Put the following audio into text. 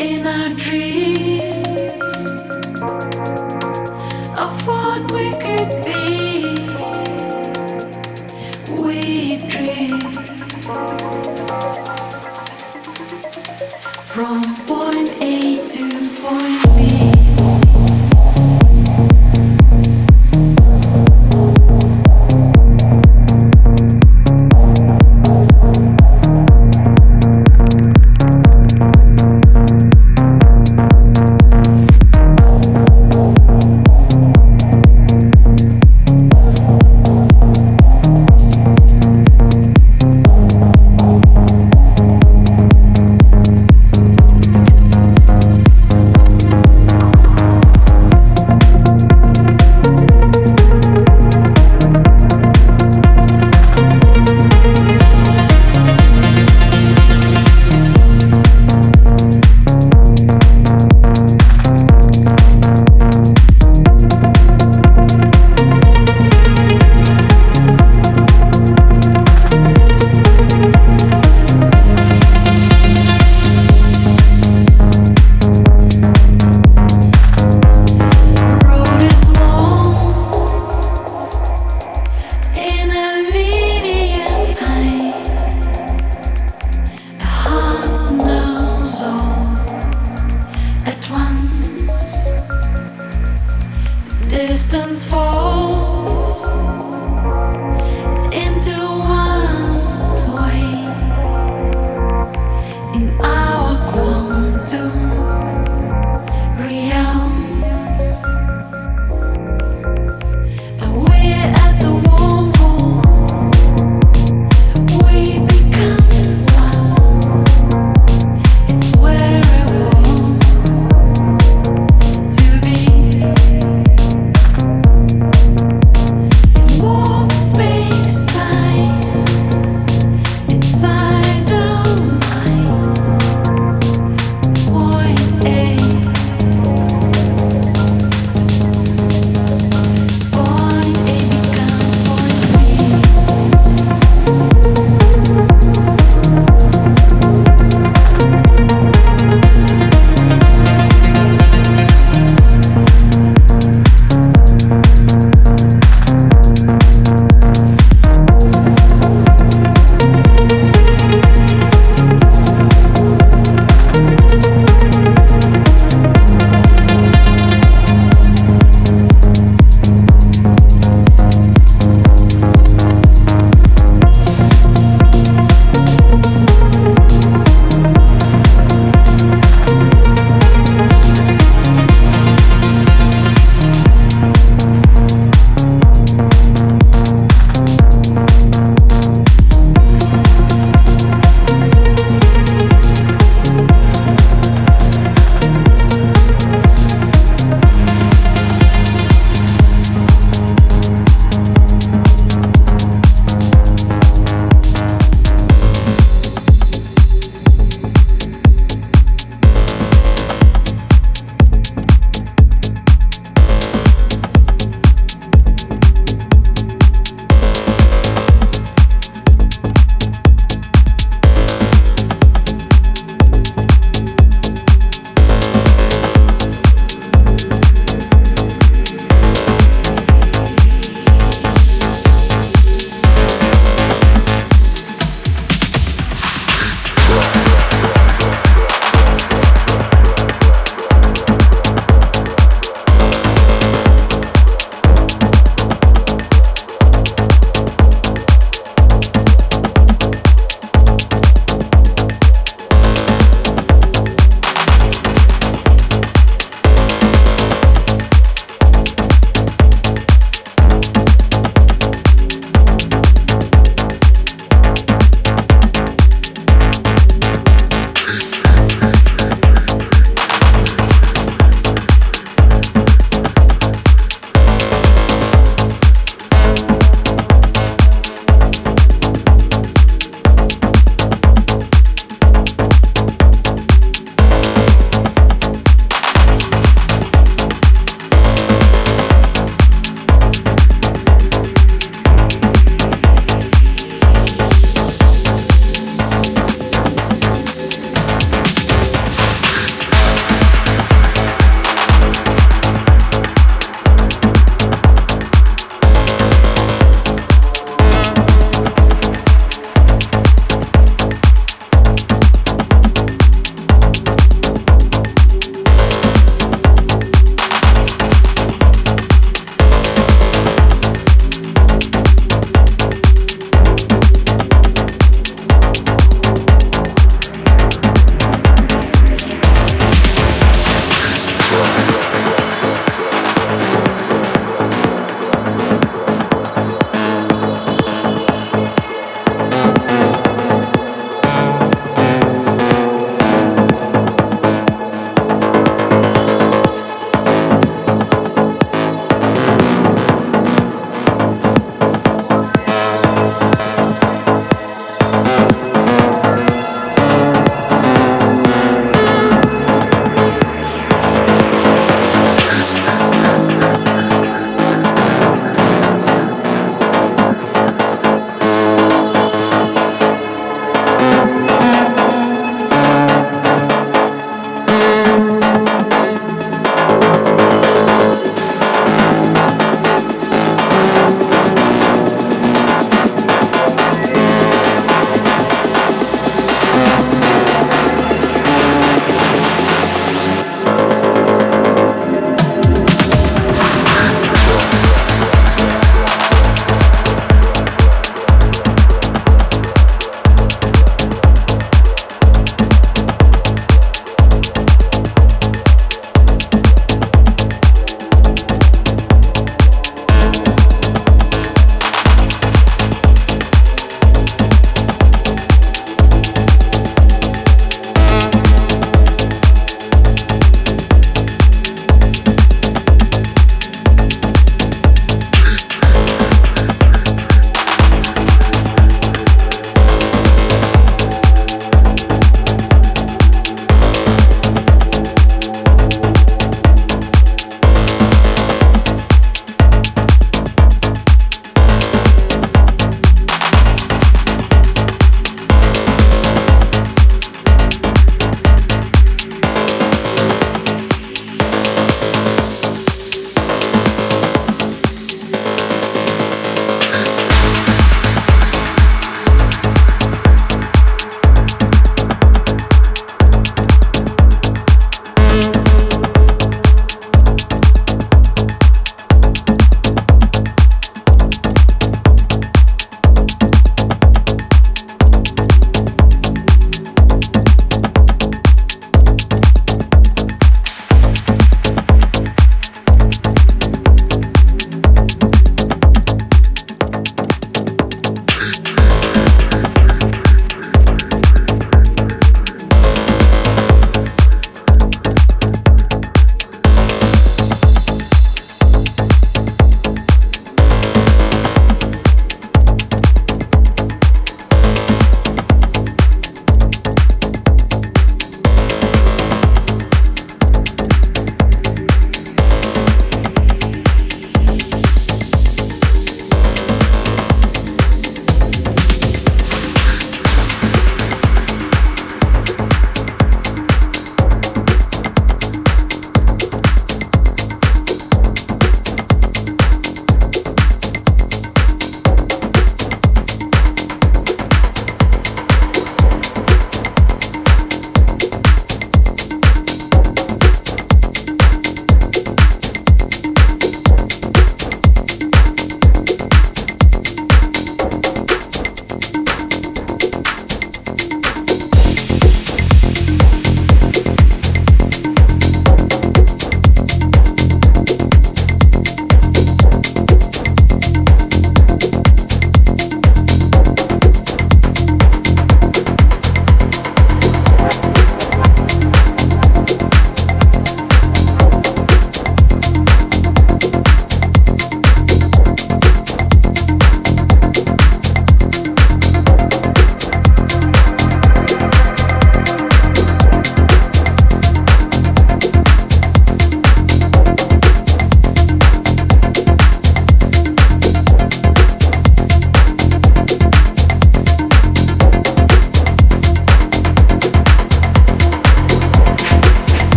in our dreams.